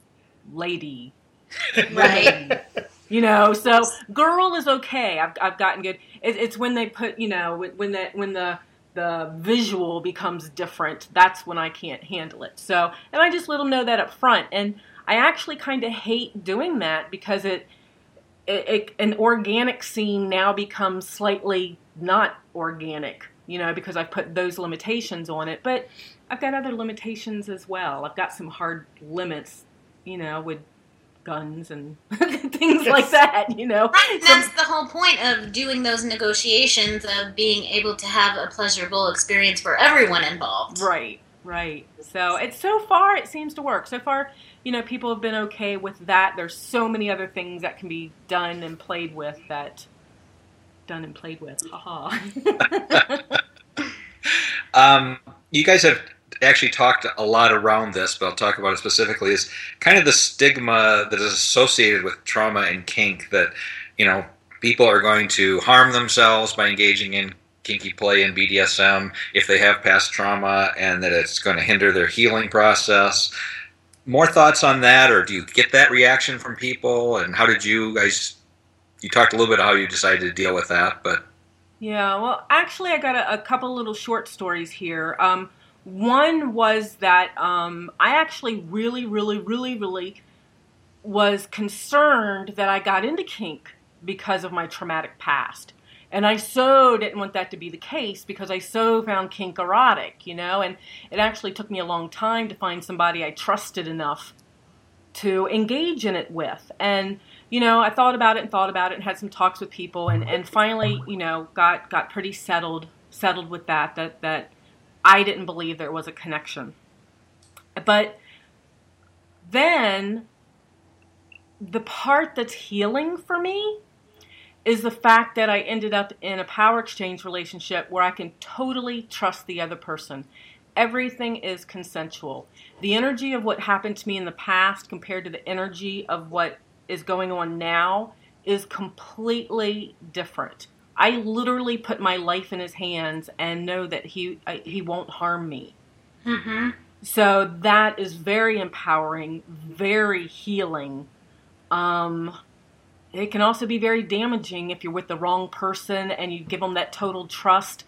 Speaker 1: lady."
Speaker 4: Right.
Speaker 1: You know, so girl is okay. I've, I've gotten good. It, it's when they put, you know, when when the when the the visual becomes different. That's when I can't handle it. So, and I just let them know that up front. And I actually kind of hate doing that because it, it, it an organic scene now becomes slightly not organic. You know, because I've put those limitations on it. But I've got other limitations as well. I've got some hard limits. You know, with guns and things like that. You know,
Speaker 4: Right,
Speaker 1: Some-
Speaker 4: that's the whole point of doing those negotiations of being able to have a pleasurable experience for everyone involved.
Speaker 1: Right, right. So it's so far it seems to work. So far, you know, people have been okay with that. There's so many other things that can be done and played with that done and played with. Haha.
Speaker 2: Um, you guys have actually talked a lot around this, but I'll talk about it specifically. Is kind of the stigma that is associated with trauma and kink that you know people are going to harm themselves by engaging in kinky play and BDSM if they have past trauma, and that it's going to hinder their healing process. More thoughts on that, or do you get that reaction from people? And how did you guys? You talked a little bit how you decided to deal with that, but
Speaker 1: Yeah, well, actually, I got a, a couple little short stories here. Um, one was that um, I actually really, really, really, really was concerned that I got into kink because of my traumatic past. And I so didn't want that to be the case because I so found kink erotic, you know? And it actually took me a long time to find somebody I trusted enough to engage in it with. And you know, I thought about it and thought about it and had some talks with people and, and finally, you know, got got pretty settled settled with that that that I didn't believe there was a connection. But then the part that's healing for me is the fact that I ended up in a power exchange relationship where I can totally trust the other person. Everything is consensual. The energy of what happened to me in the past compared to the energy of what is going on now is completely different. I literally put my life in his hands and know that he he won't harm me.
Speaker 4: Mm-hmm.
Speaker 1: So that is very empowering, very healing. Um, it can also be very damaging if you're with the wrong person and you give them that total trust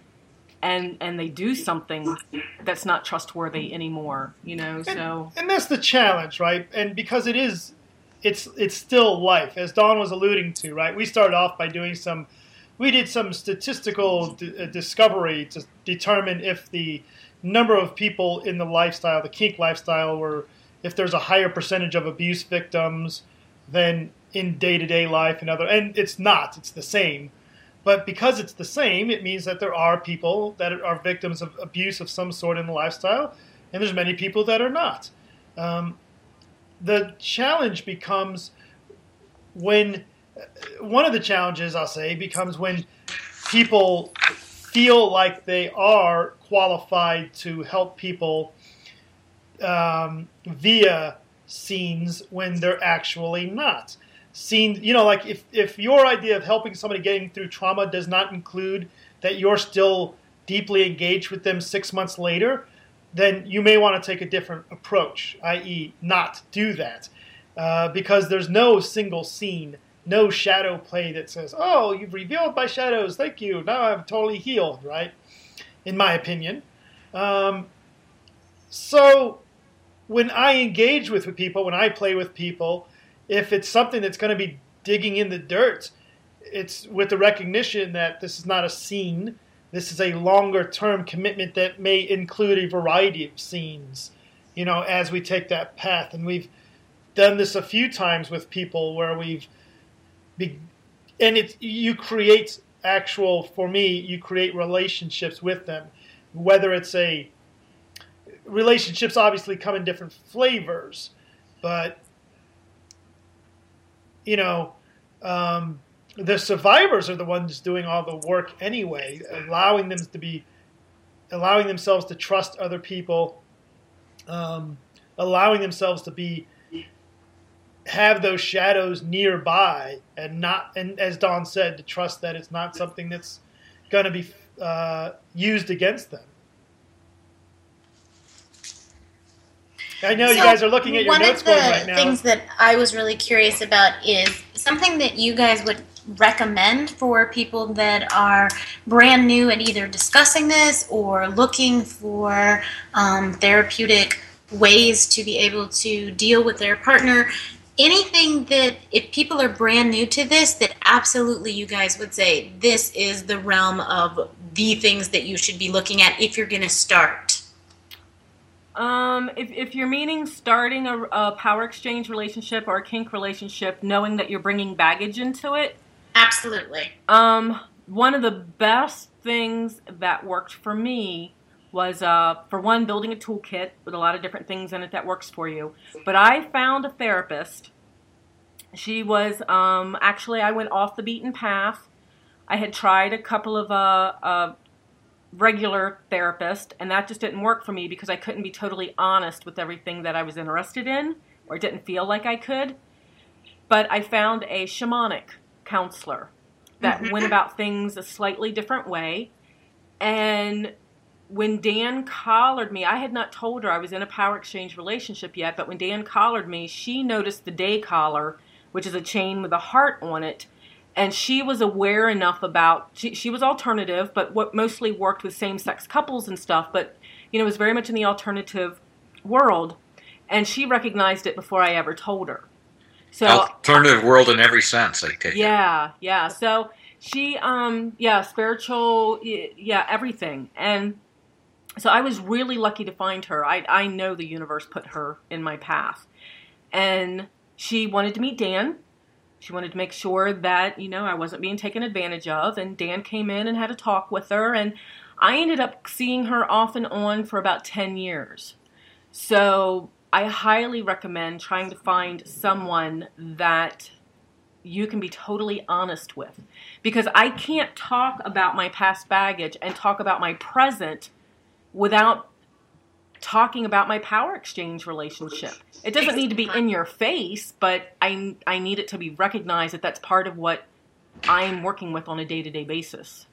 Speaker 1: and and they do something that's not trustworthy anymore you know
Speaker 3: and,
Speaker 1: so
Speaker 3: and that's the challenge right and because it is it's it's still life as Dawn was alluding to right we started off by doing some we did some statistical d- uh, discovery to determine if the number of people in the lifestyle the kink lifestyle were if there's a higher percentage of abuse victims than in day-to-day life and other and it's not it's the same. But because it's the same it means that there are people that are victims of abuse of some sort in the lifestyle and there's many people that are not. Um, the challenge becomes when one of the challenges i'll say becomes when people feel like they are qualified to help people um, via scenes when they're actually not. Seen you know like if, if your idea of helping somebody getting through trauma does not include that you're still deeply engaged with them six months later then you may want to take a different approach i.e not do that. Uh, because there's no single scene no shadow play that says oh you've revealed my shadows thank you now i'm totally healed right in my opinion um, so when i engage with people when i play with people if it's something that's going to be digging in the dirt, it's with the recognition that this is not a scene. This is a longer term commitment that may include a variety of scenes, you know, as we take that path. And we've done this a few times with people where we've, and it's, you create actual, for me, you create relationships with them. Whether it's a, relationships obviously come in different flavors, but you know, um, the survivors are the ones doing all the work anyway, allowing them to be, allowing themselves to trust other people, um, allowing themselves to be, have those shadows nearby, and not, and as Dawn said, to trust that it's not something that's going to be uh, used against them. I know so you guys are looking at your notes going right now.
Speaker 4: One of the things that I was really curious about is something that you guys would recommend for people that are brand new at either discussing this or looking for um, therapeutic ways to be able to deal with their partner. Anything that, if people are brand new to this, that absolutely you guys would say this is the realm of the things that you should be looking at if you're going to start.
Speaker 1: Um, if, if you're meaning starting a, a, power exchange relationship or a kink relationship, knowing that you're bringing baggage into it,
Speaker 4: absolutely.
Speaker 1: Um, one of the best things that worked for me was, uh, for one, building a toolkit with a lot of different things in it that works for you. But I found a therapist. She was um, actually I went off the beaten path. I had tried a couple of uh, uh, regular therapist, and that just didn't work for me because I couldn't be totally honest with everything that I was interested in, or didn't feel like I could. But I found a shamanic counselor that mm-hmm. went about things a slightly different way. And when Dan collared me, I had not told her I was in a power exchange relationship yet, but when Dan collared me, she noticed the day collar, which is a chain with a heart on it, and she was aware enough about she, she was alternative but what mostly worked with same-sex couples and stuff but you know was very much in the alternative world and she recognized it before i ever told her
Speaker 2: so alternative world in every sense i take
Speaker 1: yeah it. yeah so she um yeah spiritual yeah everything and so i was really lucky to find her i i know the universe put her in my path and she wanted to meet dan she wanted to make sure that, you know, I wasn't being taken advantage of. And Dan came in and had a talk with her. And I ended up seeing her off and on for about 10 years. So I highly recommend trying to find someone that you can be totally honest with. Because I can't talk about my past baggage and talk about my present without talking about my power exchange relationship. It doesn't need to be in your face, but I, I need it to be recognized that that's part of what I'm working with on a day to day basis.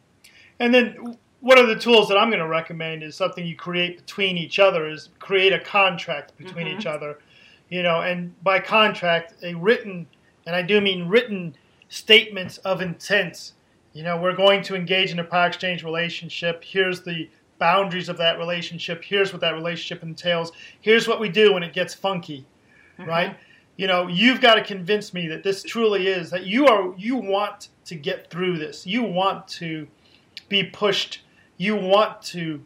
Speaker 3: And then one of the tools that I'm going to recommend is something you create between each other is create a contract between mm-hmm. each other. You know, and by contract, a written, and I do mean written statements of intent. You know, we're going to engage in a power exchange relationship. Here's the boundaries of that relationship. Here's what that relationship entails. Here's what we do when it gets funky, mm-hmm. right? You know, you've got to convince me that this truly is that you are you want to get through this. You want to be pushed. You want to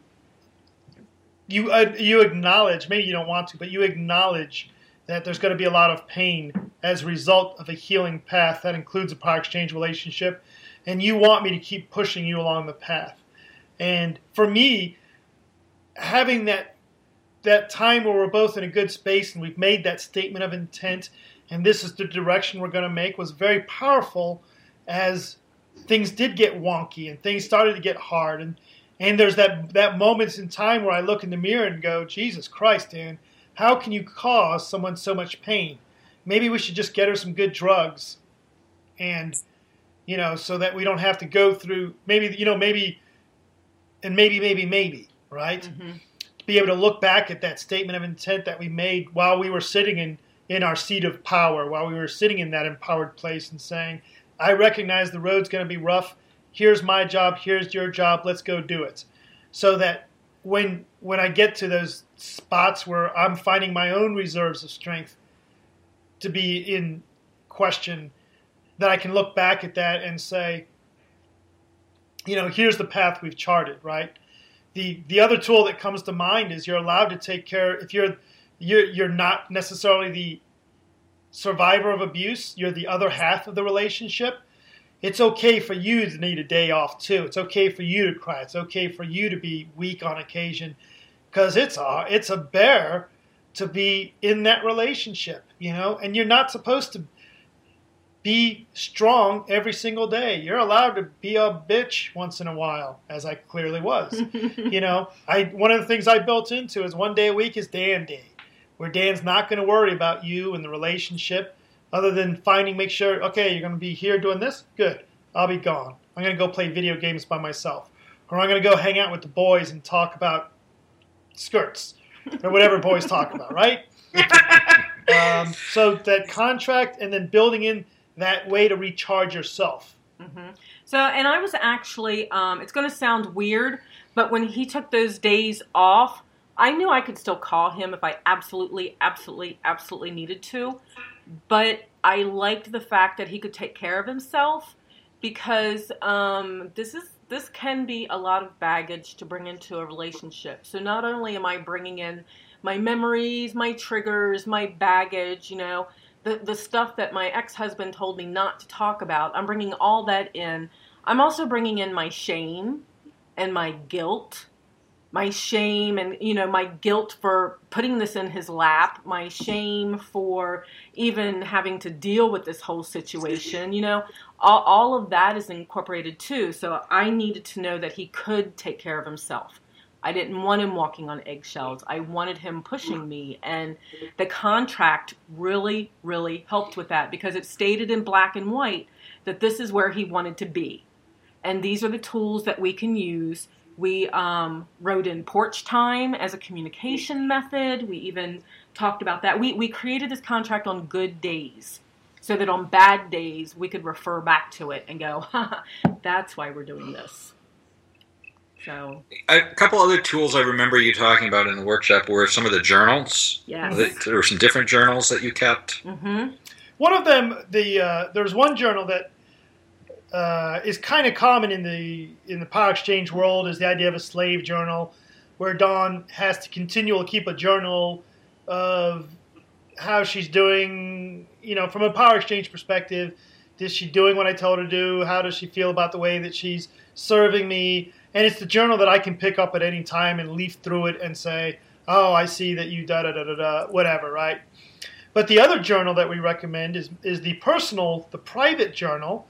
Speaker 3: you uh, you acknowledge maybe you don't want to, but you acknowledge that there's going to be a lot of pain as a result of a healing path that includes a power exchange relationship, and you want me to keep pushing you along the path. And for me, having that that time where we're both in a good space and we've made that statement of intent and this is the direction we're going to make was very powerful as things did get wonky and things started to get hard and and there's that that moments in time where I look in the mirror and go, Jesus Christ, Dan, how can you cause someone so much pain? Maybe we should just get her some good drugs and you know, so that we don't have to go through maybe you know, maybe and maybe, maybe, maybe, right? Mm-hmm. To be able to look back at that statement of intent that we made while we were sitting in, in our seat of power, while we were sitting in that empowered place and saying, I recognize the road's going to be rough. Here's my job. Here's your job. Let's go do it. So that when when I get to those spots where I'm finding my own reserves of strength to be in question, that I can look back at that and say, you know, here's the path we've charted, right? The the other tool that comes to mind is you're allowed to take care if you're you're you're not necessarily the survivor of abuse, you're the other half of the relationship. It's okay for you to need a day off too. It's okay for you to cry. It's okay for you to be weak on occasion because it's a it's a bear to be in that relationship, you know, and you're not supposed to be strong every single day. You're allowed to be a bitch once in a while, as I clearly was. you know, I one of the things I built into is one day a week is Dan Day, where Dan's not going to worry about you and the relationship, other than finding, make sure, okay, you're going to be here doing this, good. I'll be gone. I'm going to go play video games by myself, or I'm going to go hang out with the boys and talk about skirts or whatever boys talk about, right? um, so that contract and then building in that way to recharge yourself.
Speaker 1: Mm-hmm. So, and I was actually, um, it's going to sound weird, but when he took those days off, I knew I could still call him if I absolutely, absolutely, absolutely needed to. But I liked the fact that he could take care of himself because um, this is this can be a lot of baggage to bring into a relationship. So not only am I bringing in my memories, my triggers, my baggage, you know, the, the stuff that my ex husband told me not to talk about. I'm bringing all that in. I'm also bringing in my shame and my guilt. My shame and, you know, my guilt for putting this in his lap, my shame for even having to deal with this whole situation, you know, all, all of that is incorporated too. So I needed to know that he could take care of himself. I didn't want him walking on eggshells. I wanted him pushing me. And the contract really, really helped with that because it stated in black and white that this is where he wanted to be. And these are the tools that we can use. We um, wrote in porch time as a communication method. We even talked about that. We, we created this contract on good days so that on bad days we could refer back to it and go, that's why we're doing this. So
Speaker 2: a couple other tools I remember you talking about in the workshop were some of the journals.
Speaker 1: Yes.
Speaker 2: There were some different journals that you kept.
Speaker 1: Mm-hmm.
Speaker 3: One of them, the uh, there's one journal that uh, is kind of common in the in the power exchange world is the idea of a slave journal, where Dawn has to continually keep a journal of how she's doing. You know, from a power exchange perspective, is she doing what I told her to do? How does she feel about the way that she's serving me? And it's the journal that I can pick up at any time and leaf through it and say, "Oh, I see that you da da da da da whatever." Right? But the other journal that we recommend is is the personal, the private journal.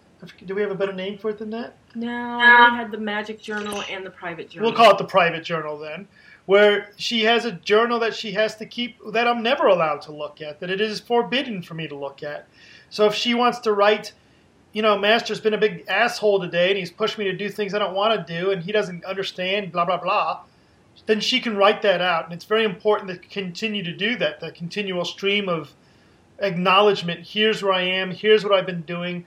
Speaker 3: Do we have a better name for it than that?
Speaker 1: No, I had the magic journal and the private journal.
Speaker 3: We'll call it the private journal then, where she has a journal that she has to keep that I'm never allowed to look at, that it is forbidden for me to look at. So if she wants to write, you know, Master's been a big asshole today and he's pushed me to do things I don't want to do and he doesn't understand, blah, blah, blah, then she can write that out. And it's very important to continue to do that, the continual stream of acknowledgement. Here's where I am, here's what I've been doing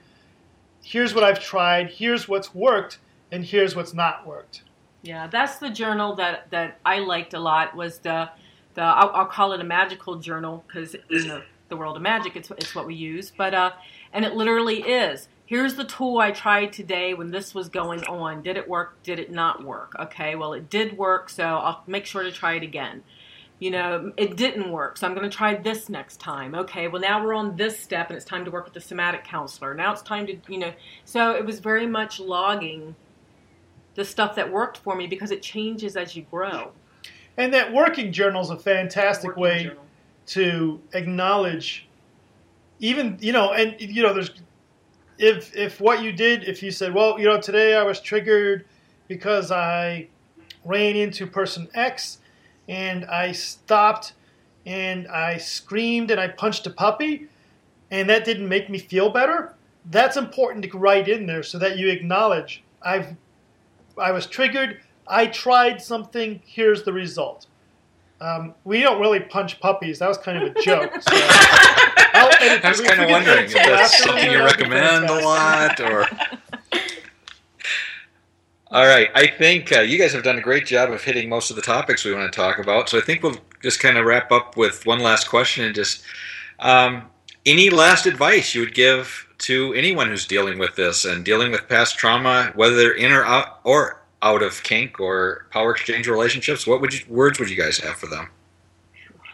Speaker 3: here's what I've tried, here's what's worked, and here's what's not worked.
Speaker 1: Yeah, that's the journal that, that I liked a lot was the the I'll, I'll call it a magical journal because in the, the world of magic it's it's what we use. But uh, and it literally is. Here's the tool I tried today when this was going on. Did it work? Did it not work? Okay, well it did work, so I'll make sure to try it again you know, it didn't work, so I'm going to try this next time. Okay, well, now we're on this step and it's time to work with the somatic counselor. Now it's time to, you know, so it was very much logging the stuff that worked for me because it changes as you grow.
Speaker 3: And that working journal is a fantastic working way journal. to acknowledge, even, you know, and, you know, there's, if, if what you did, if you said, well, you know, today I was triggered because I ran into person X and I stopped and I screamed and I punched a puppy and that didn't make me feel better, that's important to write in there so that you acknowledge I've I was triggered, I tried something, here's the result. Um, we don't really punch puppies. That was kind of a joke. So
Speaker 2: I was kind of wondering if that's something you recommend a lot, or all right. I think uh, you guys have done a great job of hitting most of the topics we want to talk about. So I think we'll just kind of wrap up with one last question and just um, any last advice you would give to anyone who's dealing with this and dealing with past trauma, whether they're in or out or out of kink or power exchange relationships. What would you, words would you guys have for them?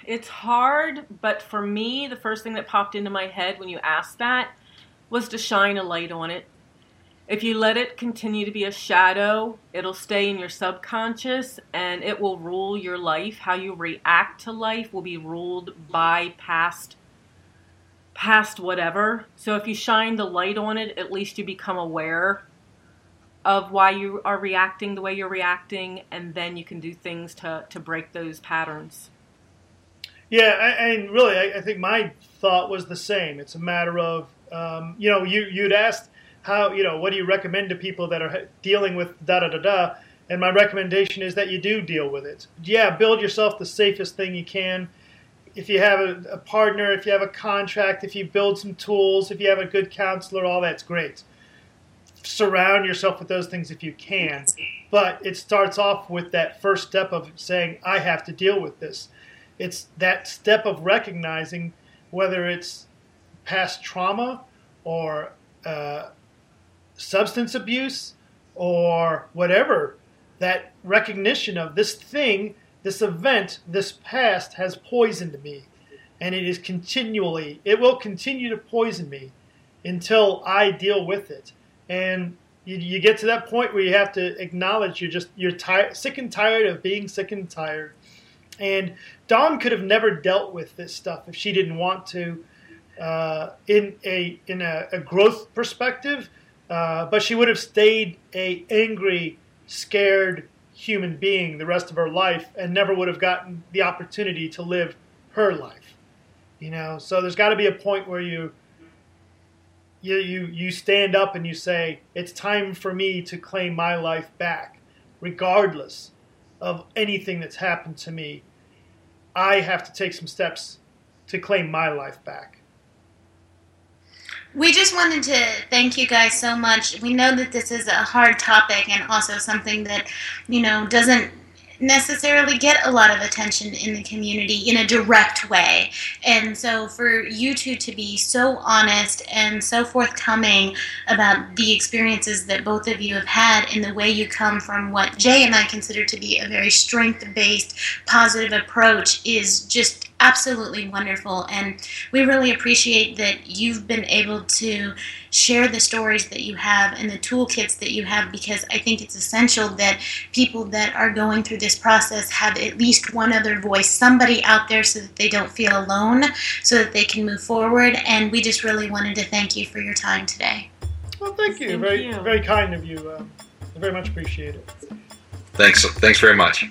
Speaker 1: It's hard, but for me, the first thing that popped into my head when you asked that was to shine a light on it if you let it continue to be a shadow, it'll stay in your subconscious and it will rule your life. How you react to life will be ruled by past past whatever. So if you shine the light on it, at least you become aware of why you are reacting the way you're reacting and then you can do things to to break those patterns.
Speaker 3: Yeah, and really, I, I, think my thought was the same. It's a matter of, um, you know, you you'd asked how you know what do you recommend to people that are dealing with da da da da and my recommendation is that you do deal with it yeah build yourself the safest thing you can if you have a, a partner if you have a contract if you build some tools if you have a good counselor all that's great surround yourself with those things if you can but it starts off with that first step of saying i have to deal with this it's that step of recognizing whether it's past trauma or uh, substance abuse or whatever, that recognition of this thing, this event, this past has poisoned me. And it is continually, it will continue to poison me until I deal with it. And you, you get to that point where you have to acknowledge you're just, you're tired, sick and tired of being sick and tired. And Dawn could have never dealt with this stuff if she didn't want to. Uh, in a in a, a growth perspective, uh, but she would have stayed a angry, scared human being the rest of her life and never would have gotten the opportunity to live her life. You know, so there's got to be a point where you you you you stand up and you say it's time for me to claim my life back regardless of anything that's happened to me. I have to take some steps to claim my life back.
Speaker 4: We just wanted to thank you guys so much. We know that this is a hard topic and also something that, you know, doesn't necessarily get a lot of attention in the community in a direct way. And so for you two to be so honest and so forthcoming about the experiences that both of you have had and the way you come from what Jay and I consider to be a very strength based, positive approach is just absolutely wonderful. And we really appreciate that you've been able to share the stories that you have and the toolkits that you have because I think it's essential that people that are going through this process have at least one other voice, somebody out there so that they don't feel alone, so that they can move forward. And we just really wanted to thank you for your time today.
Speaker 3: Well, thank you.
Speaker 1: Thank
Speaker 3: very,
Speaker 1: you.
Speaker 3: very kind of you. Uh, I very much appreciate it.
Speaker 2: Thanks. Thanks very much.